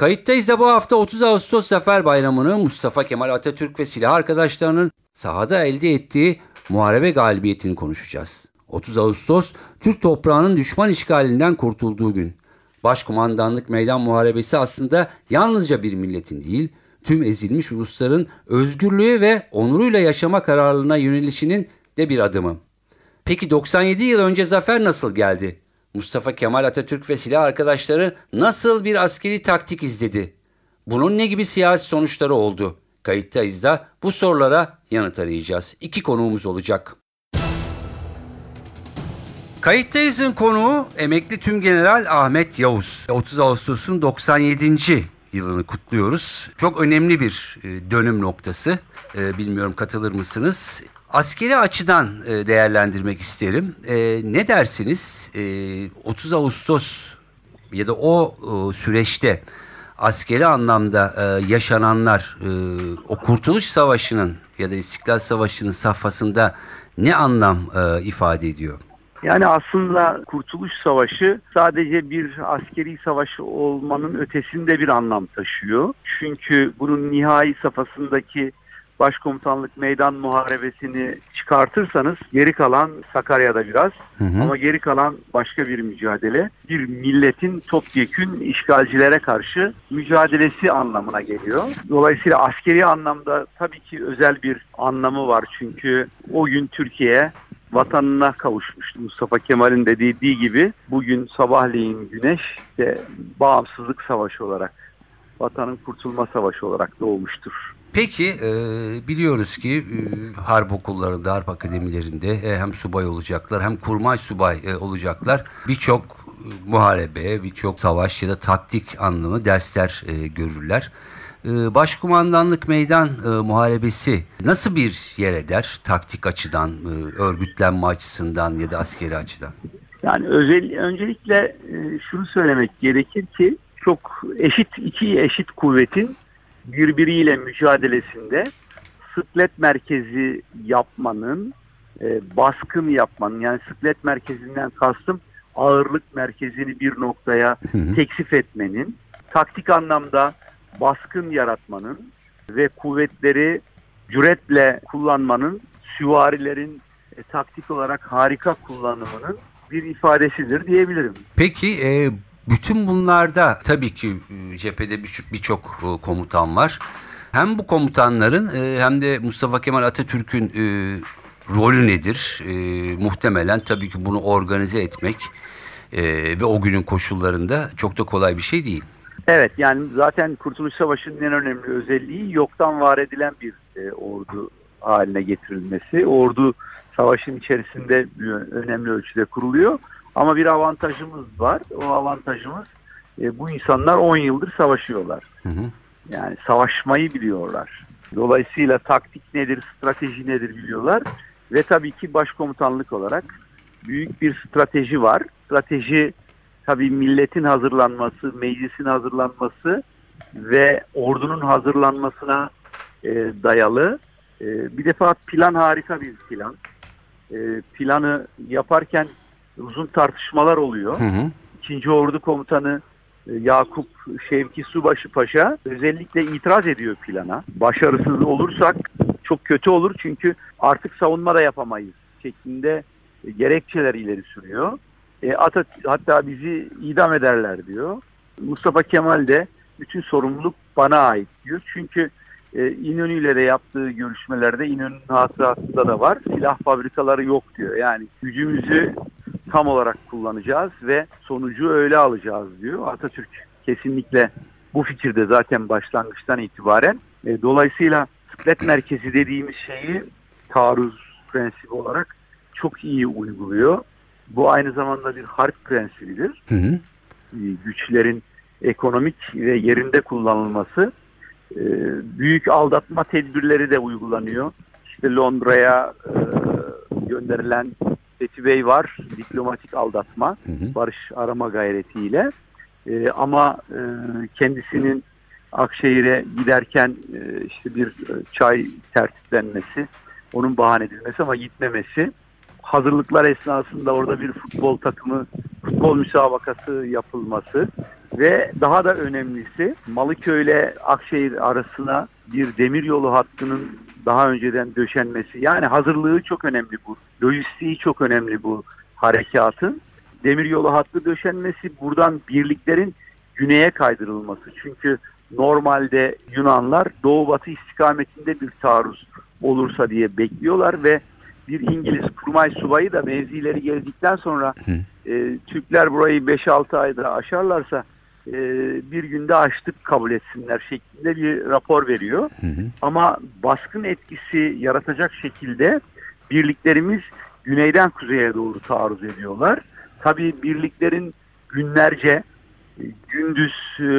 Kayıttayız da bu hafta 30 Ağustos Zafer Bayramı'nı Mustafa Kemal Atatürk ve silah arkadaşlarının sahada elde ettiği muharebe galibiyetini konuşacağız. 30 Ağustos Türk toprağının düşman işgalinden kurtulduğu gün. Başkumandanlık meydan muharebesi aslında yalnızca bir milletin değil, tüm ezilmiş ulusların özgürlüğü ve onuruyla yaşama kararlılığına yönelişinin de bir adımı. Peki 97 yıl önce zafer nasıl geldi? Mustafa Kemal Atatürk ve silah arkadaşları nasıl bir askeri taktik izledi? Bunun ne gibi siyasi sonuçları oldu? Kayıttayız da bu sorulara yanıt arayacağız. İki konuğumuz olacak. Kayıttayız'ın konuğu emekli Tümgeneral Ahmet Yavuz. 30 Ağustos'un 97. yılını kutluyoruz. Çok önemli bir e, dönüm noktası. E, Bilmiyorum katılır mısınız? Askeri açıdan e, değerlendirmek isterim. Ne dersiniz? 30 Ağustos ya da o süreçte askeri anlamda yaşananlar o Kurtuluş Savaşı'nın ya da İstiklal Savaşı'nın safhasında ne anlam ifade ediyor? Yani aslında Kurtuluş Savaşı sadece bir askeri savaş olmanın ötesinde bir anlam taşıyor. Çünkü bunun nihai safhasındaki başkomutanlık meydan muharebesini çıkartırsanız geri kalan Sakarya'da biraz hı hı. ama geri kalan başka bir mücadele. Bir milletin topyekün işgalcilere karşı mücadelesi anlamına geliyor. Dolayısıyla askeri anlamda tabii ki özel bir anlamı var çünkü o gün Türkiye vatanına kavuşmuştu. Mustafa Kemal'in de dediği gibi bugün sabahleyin güneş de bağımsızlık savaşı olarak, vatanın kurtulma savaşı olarak doğmuştur. Peki e, biliyoruz ki e, harp okullarında, harp akademilerinde e, hem subay olacaklar hem kurmay subay e, olacaklar. Birçok e, muharebe, birçok savaş ya da taktik anlamı dersler e, görürler. Ee, başkumandanlık meydan e, muharebesi nasıl bir yer eder taktik açıdan, e, örgütlenme açısından ya da askeri açıdan? Yani özel, öncelikle e, şunu söylemek gerekir ki çok eşit iki eşit kuvvetin birbiriyle mücadelesinde sıklet merkezi yapmanın, e, baskın yapmanın yani sıklet merkezinden kastım ağırlık merkezini bir noktaya hı hı. teksif etmenin, taktik anlamda baskın yaratmanın ve kuvvetleri cüretle kullanmanın, süvarilerin e, taktik olarak harika kullanımının bir ifadesidir diyebilirim. Peki e, bütün bunlarda tabii ki e, cephede birçok bir komutan var. Hem bu komutanların e, hem de Mustafa Kemal Atatürk'ün e, rolü nedir? E, muhtemelen tabii ki bunu organize etmek e, ve o günün koşullarında çok da kolay bir şey değil. Evet yani zaten Kurtuluş Savaşı'nın en önemli özelliği yoktan var edilen bir e, ordu haline getirilmesi. Ordu savaşın içerisinde önemli ölçüde kuruluyor. Ama bir avantajımız var. O avantajımız e, bu insanlar 10 yıldır savaşıyorlar. Hı hı. Yani savaşmayı biliyorlar. Dolayısıyla taktik nedir, strateji nedir biliyorlar. Ve tabii ki başkomutanlık olarak büyük bir strateji var. Strateji tabii milletin hazırlanması, meclisin hazırlanması ve ordunun hazırlanmasına e, dayalı. E, bir defa plan harika bir plan. E, planı yaparken uzun tartışmalar oluyor. Hı hı. İkinci Ordu Komutanı e, Yakup Şevki Subaşı Paşa özellikle itiraz ediyor plana. Başarısız olursak çok kötü olur çünkü artık savunma da yapamayız şeklinde gerekçeler ileri sürüyor. E, Atat hatta bizi idam ederler diyor. Mustafa Kemal de bütün sorumluluk bana ait diyor. Çünkü e, İnönü ile de yaptığı görüşmelerde İnönü'nün hatırasında da var. Silah fabrikaları yok diyor. Yani gücümüzü tam olarak kullanacağız ve sonucu öyle alacağız diyor. Atatürk kesinlikle bu fikirde zaten başlangıçtan itibaren. E, dolayısıyla sıklet merkezi dediğimiz şeyi taarruz prensibi olarak çok iyi uyguluyor. Bu aynı zamanda bir harp prensibidir. Hı hı. Ee, güçlerin ekonomik ve yerinde kullanılması e, büyük aldatma tedbirleri de uygulanıyor. İşte Londra'ya e, gönderilen Fethi Bey var, diplomatik aldatma, Hı hı. barış arama gayretiyle. E, ama e, kendisinin Akşehir'e giderken e, işte bir e, çay tertiplenmesi, onun bahane edilmesi ama gitmemesi, hazırlıklar esnasında orada bir futbol takımı, futbol müsabakası yapılması ve daha da önemlisi Malıköy ile Akşehir arasına bir demiryolu hattının daha önceden döşenmesi. Yani hazırlığı çok önemli bu. Lojistiği çok önemli bu harekatın. Demiryolu hattı döşenmesi buradan birliklerin güneye kaydırılması. Çünkü normalde Yunanlar doğu batı istikametinde bir taarruz olursa diye bekliyorlar ve bir İngiliz kurmay subayı da mevzileri gezdikten sonra e, Türkler burayı 5-6 ayda aşarlarsa e, bir günde açtık kabul etsinler şeklinde bir rapor veriyor. Hı hı. Ama baskın etkisi yaratacak şekilde birliklerimiz güneyden kuzeye doğru taarruz ediyorlar. Tabii birliklerin günlerce e, gündüz e,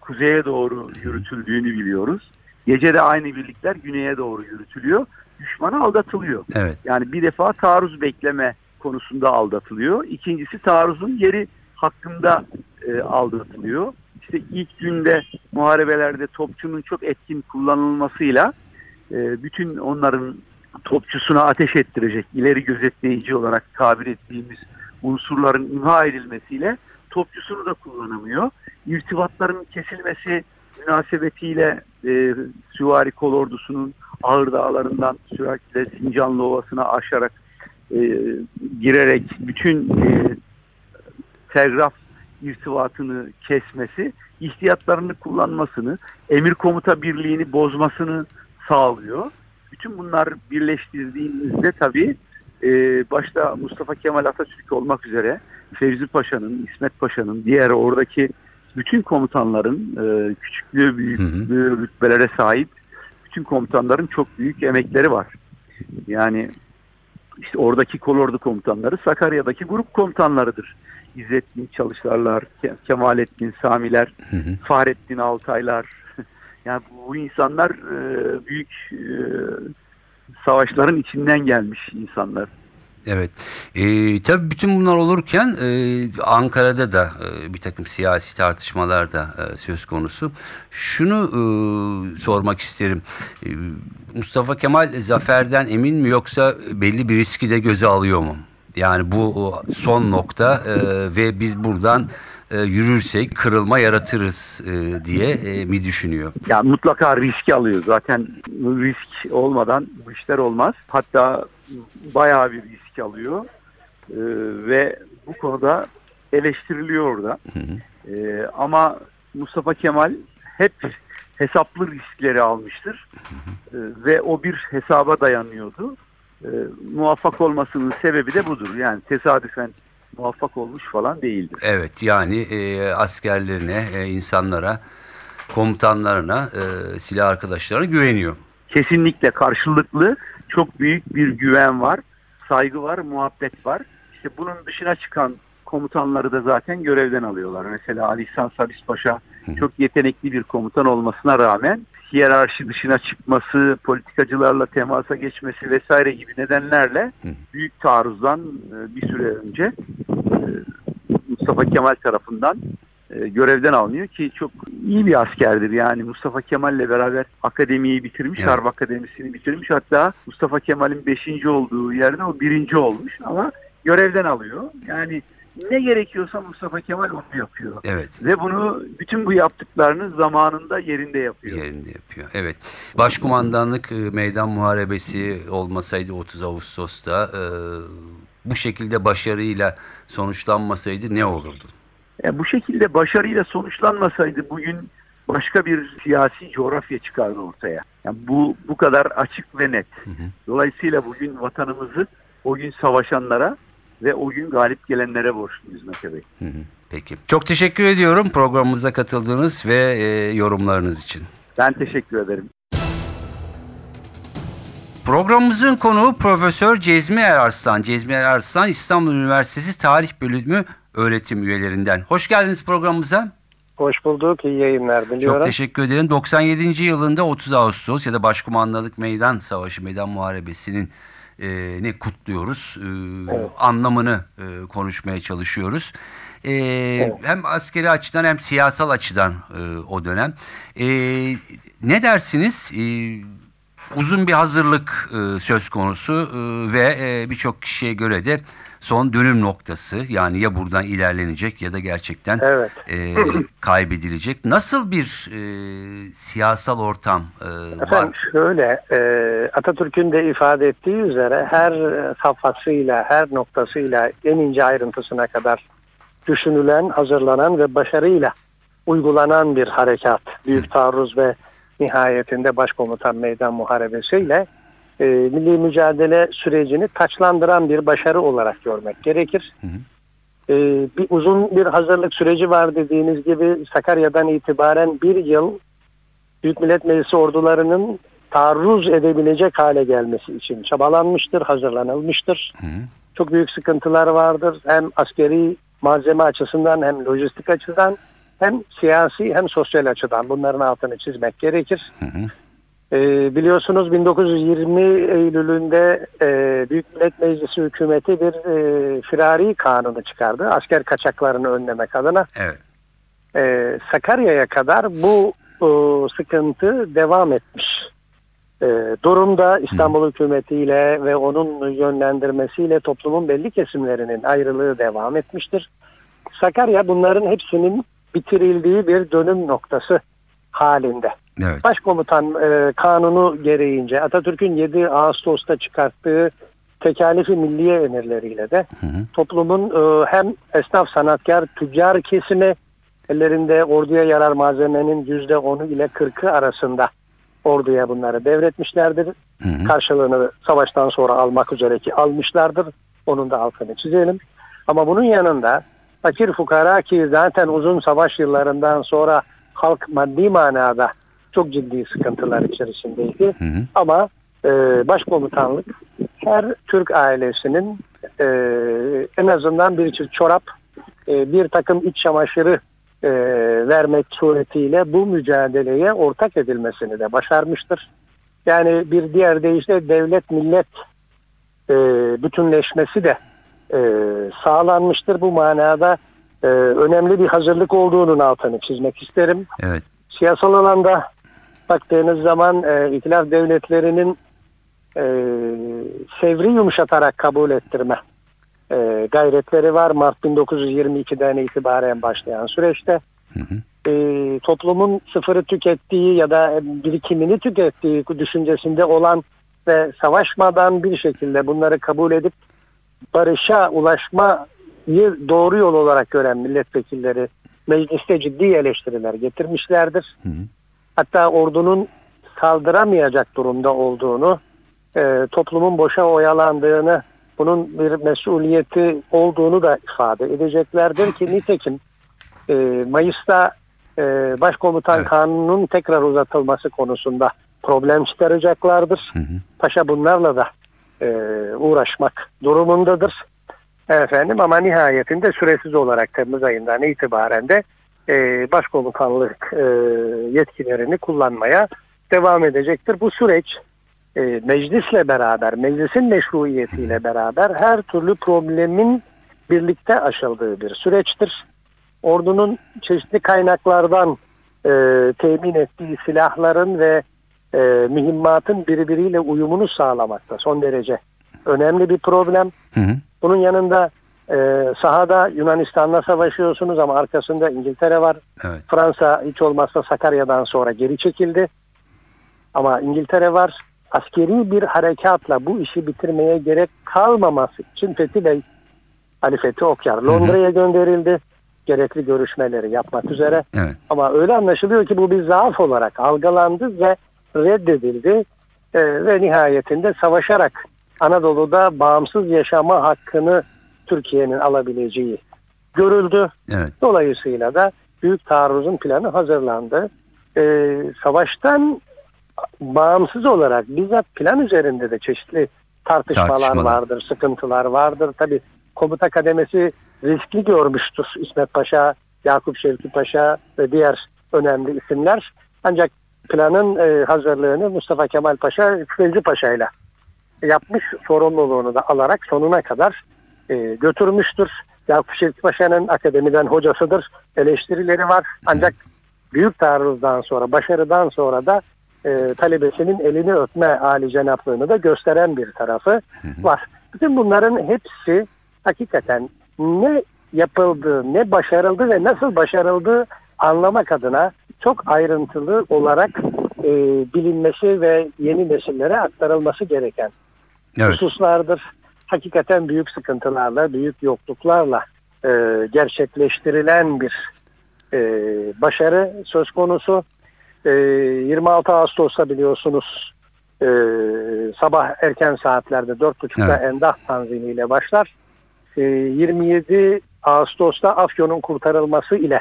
kuzeye doğru yürütüldüğünü biliyoruz. Gece de aynı birlikler güneye doğru yürütülüyor. Düşmana aldatılıyor. Evet. Yani bir defa taarruz bekleme konusunda aldatılıyor. İkincisi taarruzun yeri hakkında e, aldatılıyor. İşte ilk günde muharebelerde topçunun çok etkin kullanılmasıyla e, bütün onların topçusuna ateş ettirecek ileri gözetleyici olarak tabir ettiğimiz unsurların imha edilmesiyle topçusunu da kullanamıyor. İrtibatların kesilmesi münasebetiyle e, Süvari Kolordusu'nun Ağır Dağları'ndan süratle Sincanlı Ovası'na aşarak e, girerek bütün e, telgraf irtibatını kesmesi, ihtiyatlarını kullanmasını, emir komuta birliğini bozmasını sağlıyor. Bütün bunlar birleştirdiğimizde tabii e, başta Mustafa Kemal Atatürk olmak üzere Fevzi Paşa'nın, İsmet Paşa'nın, diğer oradaki bütün komutanların e, küçüklüğü, büyüklüğü, rütbelere sahip bütün komutanların çok büyük emekleri var. Yani işte oradaki kolordu komutanları Sakarya'daki grup komutanlarıdır. İzzettin Çalışlarlar, Ke- Kemalettin Samiler, Hı hı. Fahrettin Altaylar. Yani bu insanlar e, büyük e, savaşların içinden gelmiş insanlar. Evet. Ee, tabii bütün bunlar olurken e, Ankara'da da e, bir takım siyasi tartışmalar da e, söz konusu. Şunu e, sormak isterim. E, Mustafa Kemal zaferden emin mi yoksa belli bir riski de göze alıyor mu? Yani bu son nokta e, ve biz buradan e, yürürsek kırılma yaratırız e, diye e, mi düşünüyor? Ya mutlaka riski alıyor. Zaten risk olmadan bu işler olmaz. Hatta bayağı bir risk alıyor. Ee, ve bu konuda eleştiriliyor orada. Hı hı. Ee, ama Mustafa Kemal hep hesaplı riskleri almıştır. Ee, ve o bir hesaba dayanıyordu. Ee, muvaffak olmasının sebebi de budur. Yani tesadüfen muvaffak olmuş falan değildir. Evet yani e, askerlerine, e, insanlara, komutanlarına, e, silah arkadaşlarına güveniyor. kesinlikle karşılıklı çok büyük bir güven var, saygı var, muhabbet var. İşte bunun dışına çıkan komutanları da zaten görevden alıyorlar. Mesela Ali İhsan Sabis Paşa çok yetenekli bir komutan olmasına rağmen hiyerarşi dışına çıkması, politikacılarla temasa geçmesi vesaire gibi nedenlerle büyük taarruzdan e, bir süre önce e, Mustafa Kemal tarafından e, görevden alınıyor ki çok iyi bir askerdir. Yani Mustafa Kemal'le beraber akademiyi bitirmiş, Evet. Harp Akademisi'ni bitirmiş. Hatta Mustafa Kemal'in beşinci olduğu yerde o birinci olmuş ama görevden alıyor. Yani ne gerekiyorsa Mustafa Kemal onu yapıyor. Evet. Ve bunu bütün bu yaptıklarını zamanında yerinde yapıyor. Yerinde yapıyor. Evet. Başkumandanlık e, meydan muharebesi olmasaydı 30 Ağustos'ta e, bu şekilde başarıyla sonuçlanmasaydı ne olurdu? E, bu şekilde başarıyla sonuçlanmasaydı bugün başka bir siyasi coğrafya çıkardı ortaya. Yani bu bu kadar açık ve net. Hı hı. Dolayısıyla bugün vatanımızı o gün savaşanlara ve o gün galip gelenlere borçluyuz Mete Bey. Hı hı. Peki. Çok teşekkür ediyorum programımıza katıldığınız ve e, yorumlarınız için. Ben teşekkür ederim. Programımızın konuğu Profesör Cezmi Erarslan. Cezmi Erarslan İstanbul Üniversitesi Tarih Bölümü öğretim üyelerinden. Hoş geldiniz programımıza. Hoş bulduk. İyi yayınlar diliyorum. Çok teşekkür ederim. 97. yılında 30 Ağustos ya da Başkumandanlık Meydan Savaşı, Meydan Muharebesi'nin e, ne kutluyoruz. E, Evet. Anlamını e, konuşmaya çalışıyoruz. E, Hem askeri açıdan hem siyasal açıdan e, o dönem. E, ne dersiniz? E, uzun bir hazırlık e, söz konusu e, ve e, birçok kişiye göre de son dönüm noktası. Yani ya buradan ilerlenecek ya da gerçekten Evet. e, kaybedilecek. Nasıl bir e, siyasal ortam e, Efendim var? şöyle e, Atatürk'ün de ifade ettiği üzere her safhasıyla, her noktasıyla en ince ayrıntısına kadar düşünülen, hazırlanan ve başarıyla uygulanan bir harekat. Büyük taarruz ve nihayetinde başkomutan meydan muharebesiyle e, milli mücadele sürecini taçlandıran bir başarı olarak görmek gerekir. Hı hı. E, bir uzun bir hazırlık süreci var dediğiniz gibi Sakarya'dan itibaren bir yıl Büyük Millet Meclisi ordularının taarruz edebilecek hale gelmesi için çabalanmıştır, hazırlanılmıştır. Hı. Çok büyük sıkıntılar vardır. Hem askeri malzeme açısından hem lojistik açıdan hem siyasi hem sosyal açıdan bunların altını çizmek gerekir. Hı hı. Ee, biliyorsunuz 1920 Eylül'ünde e, Büyük Millet Meclisi hükümeti bir e, firari kanunu çıkardı. Asker kaçaklarını önlemek adına. Evet. Ee, Sakarya'ya kadar bu e, sıkıntı devam etmiş. E, durumda İstanbul hükümetiyle ve onun yönlendirmesiyle toplumun belli kesimlerinin ayrılığı devam etmiştir. Sakarya bunların hepsinin bitirildiği bir dönüm noktası halinde. Evet. Başkomutan e, kanunu gereğince Atatürk'ün 7 Ağustos'ta çıkarttığı tekalifi milliye emirleriyle de Hı hı. toplumun e, hem esnaf sanatkar tüccar kesimi ellerinde orduya yarar malzemenin yüzde onu ile kırkı arasında orduya bunları devretmişlerdir. Hı hı. Karşılığını savaştan sonra almak üzere ki almışlardır. Onun da altını çizelim. Ama bunun yanında fakir fukara ki zaten uzun savaş yıllarından sonra halk maddi manada çok ciddi sıkıntılar içerisindeydi. Hı hı. Ama e, başkomutanlık her Türk ailesinin e, en azından bir çift çorap, e, bir takım iç çamaşırı e, vermek suretiyle bu mücadeleye ortak edilmesini de başarmıştır. Yani bir diğer deyişle devlet millet e, bütünleşmesi de e, sağlanmıştır. Bu manada e, önemli bir hazırlık olduğunun altını çizmek isterim Evet. siyasal alanda baktığınız zaman e, itilaf devletlerinin e, sevri yumuşatarak kabul ettirme e, gayretleri var. Mart 1922'den itibaren başlayan süreçte Hı hı. e, toplumun sıfırı tükettiği ya da birikimini tükettiği düşüncesinde olan ve savaşmadan bir şekilde bunları kabul edip barışa ulaşmayı doğru yol olarak gören milletvekilleri mecliste ciddi eleştiriler getirmişlerdir. Hı hı. Hatta ordunun saldıramayacak durumda olduğunu, e, toplumun boşa oyalandığını, bunun bir mesuliyeti olduğunu da ifade edeceklerdir ki nitekim e, Mayıs'ta e, Başkomutan Evet. Kanunu'nun tekrar uzatılması konusunda problem çıkaracaklardır. Hı hı. Paşa bunlarla da e, uğraşmak durumundadır. Efendim ama nihayetinde süresiz olarak Temmuz ayından itibaren de e, başkomutanlık e, yetkilerini kullanmaya devam edecektir. Bu süreç e, meclisle beraber, meclisin meşruiyetiyle beraber her türlü problemin birlikte aşıldığı bir süreçtir. Ordunun çeşitli kaynaklardan e, temin ettiği silahların ve e, mühimmatın birbiriyle uyumunu sağlamakta son derece önemli bir problem. Hı hı. Bunun yanında e, sahada Yunanistan'la savaşıyorsunuz ama arkasında İngiltere var. Evet. Fransa hiç olmazsa Sakarya'dan sonra geri çekildi. Ama İngiltere var. Askeri bir harekatla bu işi bitirmeye gerek kalmaması için Fethi Bey, Ali Fethi Okyar Londra'ya gönderildi. Gerekli görüşmeleri yapmak üzere. Evet. Ama öyle anlaşılıyor ki bu bir zaaf olarak algılandı ve reddedildi. Ee, ve nihayetinde savaşarak Anadolu'da bağımsız yaşama hakkını Türkiye'nin alabileceği görüldü. Evet. Dolayısıyla da büyük taarruzun planı hazırlandı. Ee, savaştan bağımsız olarak bizzat plan üzerinde de çeşitli tartışmalar, Tartışmalar. vardır, sıkıntılar vardır. Tabii komuta kademesi riskli görmüştür İsmet Paşa Yakup Şevki Paşa ve diğer önemli isimler. Ancak planın e, hazırlığını Mustafa Kemal Paşa Fevzi Paşa ile yapmış sorumluluğunu da alarak sonuna kadar e, götürmüştür. Yakup Şevki Paşa'nın akademiden hocasıdır. Eleştirileri var. Ancak büyük taarruzdan sonra, başarıdan sonra da e, talebesinin elini öpme âli cenaplığını da gösteren bir tarafı var. Bütün bunların hepsi hakikaten ne yapıldı, ne başarıldı ve nasıl başarıldığı anlamak adına çok ayrıntılı olarak e, bilinmesi ve yeni nesillere aktarılması gereken Evet. hususlardır. Hakikaten büyük sıkıntılarla, büyük yokluklarla e, gerçekleştirilen bir e, başarı söz konusu. E, 26 Ağustos'ta biliyorsunuz e, sabah erken saatlerde 4.30'da Evet. Endah tanzimiyle başlar. E, 27 Ağustos'ta Afyon'un kurtarılması ile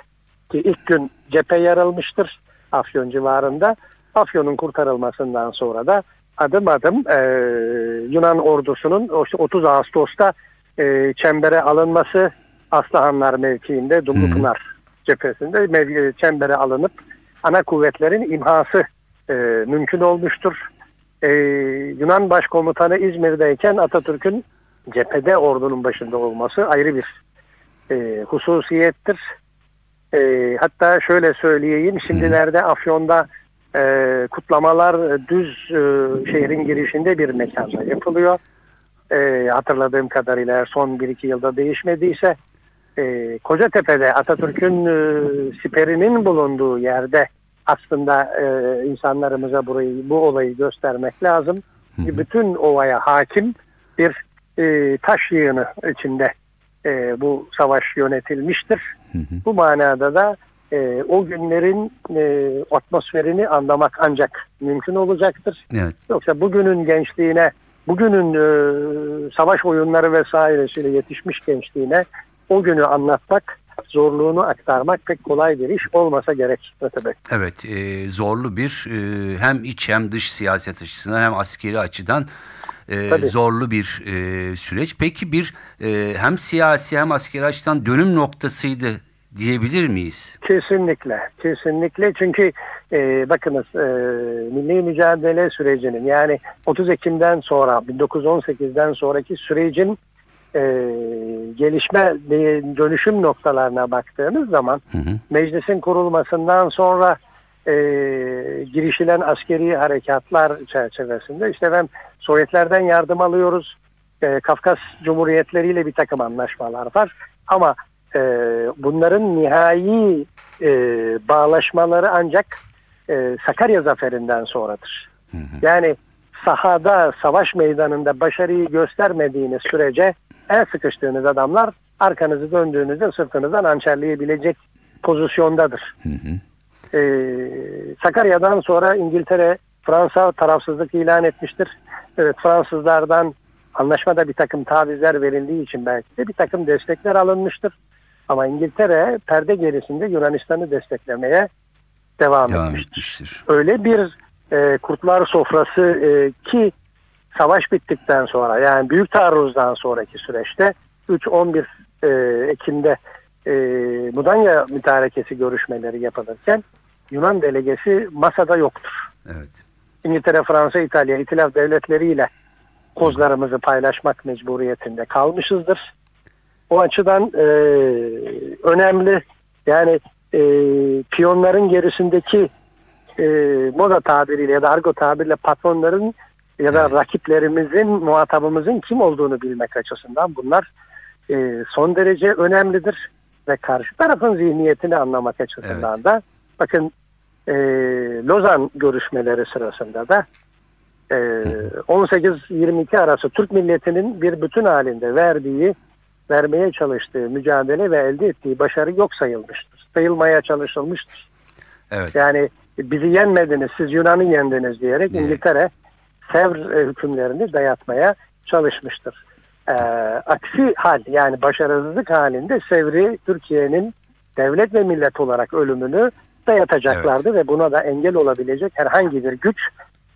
ki ilk gün cephe yarılmıştır Afyon civarında. Afyon'un kurtarılmasından sonra da adım adım e, Yunan ordusunun o işte 30 Ağustos'ta e, çembere alınması Aslıhanlar mevkiinde Dumlupınar cephesinde mev- çembere alınıp ana kuvvetlerin imhası e, mümkün olmuştur. E, Yunan Başkomutanı İzmir'deyken Atatürk'ün cephede ordunun başında olması ayrı bir e, hususiyettir. E, hatta şöyle söyleyeyim şimdilerde Afyon'da e, kutlamalar düz e, şehrin girişinde bir mekanda yapılıyor. E, hatırladığım kadarıyla son 1-2 yılda değişmediyse e, Kocatepe'de Atatürk'ün e, siperinin bulunduğu yerde aslında e, insanlarımıza burayı bu olayı göstermek lazım. Bütün ovaya hakim bir e, taş yığını içinde e, bu savaş yönetilmiştir. Bu manada da e, o günlerin e, atmosferini anlamak ancak mümkün olacaktır. Evet. Yoksa bugünün gençliğine, bugünün e, savaş oyunları vesairesiyle yetişmiş gençliğine o günü anlatmak, zorluğunu aktarmak pek kolay bir iş olmasa gerek. Evet, e, zorlu bir e, hem iç hem dış siyaset açısından hem askeri açıdan e, Tabii. zorlu bir e, süreç. Peki bir e, hem siyasi hem askeri açıdan dönüm noktasıydı diyebilir miyiz? Kesinlikle, kesinlikle. Çünkü e, bakınız e, milli mücadele sürecinin yani 30 Ekim'den sonra 1918'den sonraki sürecin e, gelişme e, dönüşüm noktalarına baktığınız zaman Hı hı. meclisin kurulmasından sonra e, girişilen askeri harekatlar çerçevesinde işte ben Sovyetlerden yardım alıyoruz. E, Kafkas Cumhuriyetleriyle bir takım anlaşmalar var. Ama e, bunların nihai e, bağlaşmaları ancak e, Sakarya zaferinden sonradır. Yani sahada, savaş meydanında başarıyı göstermediğiniz sürece el sıkıştığınız adamlar arkanızı döndüğünüzde sırtınızdan hançerleyebilecek pozisyondadır. Ee, Sakarya'dan sonra İngiltere, Fransa tarafsızlık ilan etmiştir. Evet Fransızlardan anlaşmada bir takım tavizler verildiği için belki de bir takım destekler alınmıştır. Ama İngiltere perde gerisinde Yunanistan'ı desteklemeye devam, Devam etmiştir. etmiştir. Öyle bir e, kurtlar sofrası e, ki savaş bittikten sonra yani büyük taarruzdan sonraki süreçte 3-11 e, Ekim'de e, Mudanya mütarekesi görüşmeleri yapılırken Yunan delegesi masada yoktur. Evet. İngiltere, Fransa, İtalya, İtilaf devletleriyle kozlarımızı paylaşmak mecburiyetinde kalmışızdır. O açıdan e, önemli yani e, piyonların gerisindeki e, moda tabiriyle ya da argo tabiriyle patronların ya da Evet. rakiplerimizin, muhatabımızın kim olduğunu bilmek açısından bunlar e, son derece önemlidir. Ve karşı tarafın zihniyetini anlamak açısından Evet. da bakın e, Lozan görüşmeleri sırasında da e, 18-22 arası Türk milletinin bir bütün halinde verdiği, vermeye çalıştığı mücadele ve elde ettiği başarı yok sayılmıştır. Sayılmaya çalışılmıştır. Evet. Yani bizi yenmediniz, siz Yunan'ı yendiniz diyerek Evet. İngiltere Sevr e, hükümlerini dayatmaya çalışmıştır. Ee, aksi hal yani başarısızlık halinde Sevr'i Türkiye'nin devlet ve millet olarak ölümünü dayatacaklardı ve buna da engel olabilecek herhangi bir güç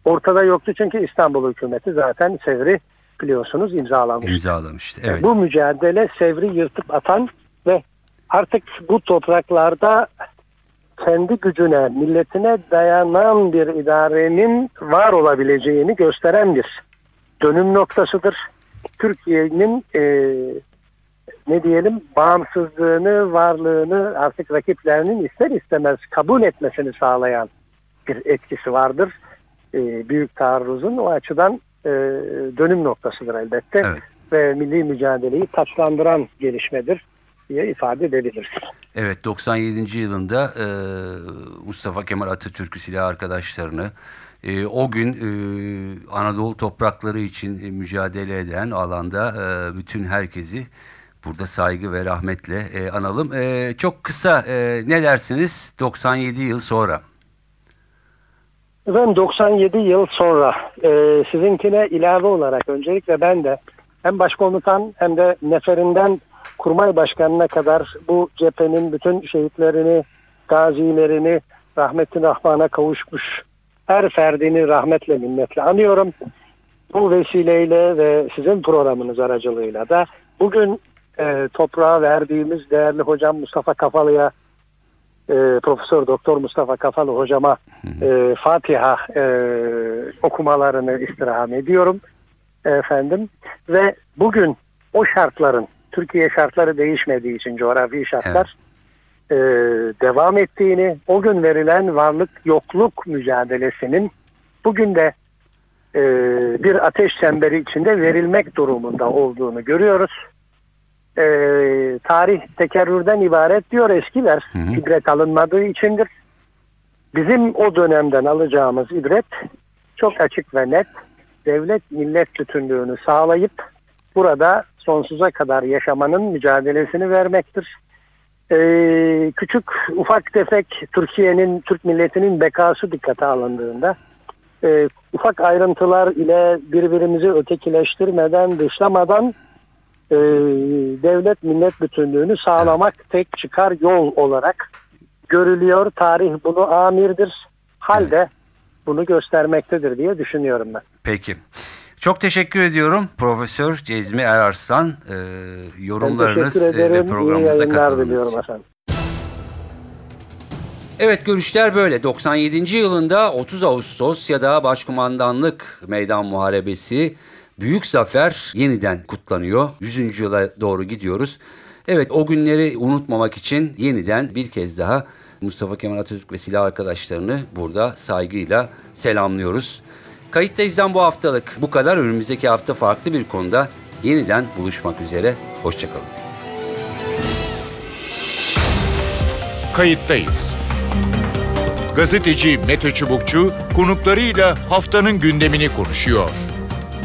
ortada yoktu. Çünkü İstanbul hükümeti zaten Sevr'i biliyorsunuz imzalamıştı. İmzalamıştı. Evet. Bu mücadele Sevr'i yırtıp atan ve artık bu topraklarda kendi gücüne, milletine dayanan bir idarenin var olabileceğini gösteren bir dönüm noktasıdır. Türkiye'nin e, ne diyelim bağımsızlığını, varlığını artık rakiplerinin ister istemez kabul etmesini sağlayan bir etkisi vardır. E, büyük taarruzun o açıdan e, dönüm noktasıdır elbette Evet. ve milli mücadeleyi taçlandıran gelişmedir diye ifade edebiliriz. Evet 97. yılında e, Mustafa Kemal Atatürk'ü silah arkadaşlarını e, o gün e, Anadolu toprakları için e, mücadele eden alanda e, bütün herkesi burada saygı ve rahmetle e, analım. E, çok kısa e, ne dersiniz 97 yıl sonra? Ben 97 yıl sonra e, sizinkine ilave olarak öncelikle ben de hem başkomutan hem de neferinden kurmay başkanına kadar bu cephenin bütün şehitlerini, gazilerini rahmetin rahmana kavuşmuş her ferdini rahmetle minnetle anıyorum. Bu vesileyle ve sizin programınız aracılığıyla da bugün e, toprağa verdiğimiz değerli hocam Mustafa Kafalı'ya e, Profesör Doktor Mustafa Kafalı hocama e, Fatiha e, okumalarını istirham ediyorum efendim. Ve bugün o şartların Türkiye şartları değişmediği için coğrafi şartlar e, devam ettiğini o gün verilen varlık yokluk mücadelesinin bugün de e, bir ateş çemberi içinde verilmek durumunda olduğunu görüyoruz. E, tarih tekerrürden ibaret diyor eskiler. Hı hı. İbret alınmadığı içindir. Bizim o dönemden alacağımız ibret çok açık ve net. Devlet millet bütünlüğünü sağlayıp burada sonsuza kadar yaşamanın mücadelesini vermektir. Ee, küçük ufak tefek Türkiye'nin Türk milletinin bekası dikkate alındığında e, ufak ayrıntılar ile birbirimizi ötekileştirmeden dışlamadan e, devlet millet bütünlüğünü sağlamak tek çıkar yol olarak görülüyor. Tarih bunu amirdir. Halde bunu göstermektedir diye düşünüyorum ben. Peki. Çok teşekkür ediyorum Profesör Cezmi Erarslan e, yorumlarınız ve programımıza katıldığınız için. efendim. Evet görüşler böyle. 97. yılında 30 Ağustos ya da Başkumandanlık Meydan Muharebesi büyük zafer yeniden kutlanıyor. 100. yıla doğru gidiyoruz. Evet o günleri unutmamak için yeniden bir kez daha Mustafa Kemal Atatürk ve silah arkadaşlarını burada saygıyla selamlıyoruz. Kayıttayız'dan bu haftalık bu kadar. Önümüzdeki hafta farklı bir konuda yeniden buluşmak üzere. Hoşçakalın. Kayıttayız. Gazeteci Mete Çubukçu konuklarıyla haftanın gündemini konuşuyor.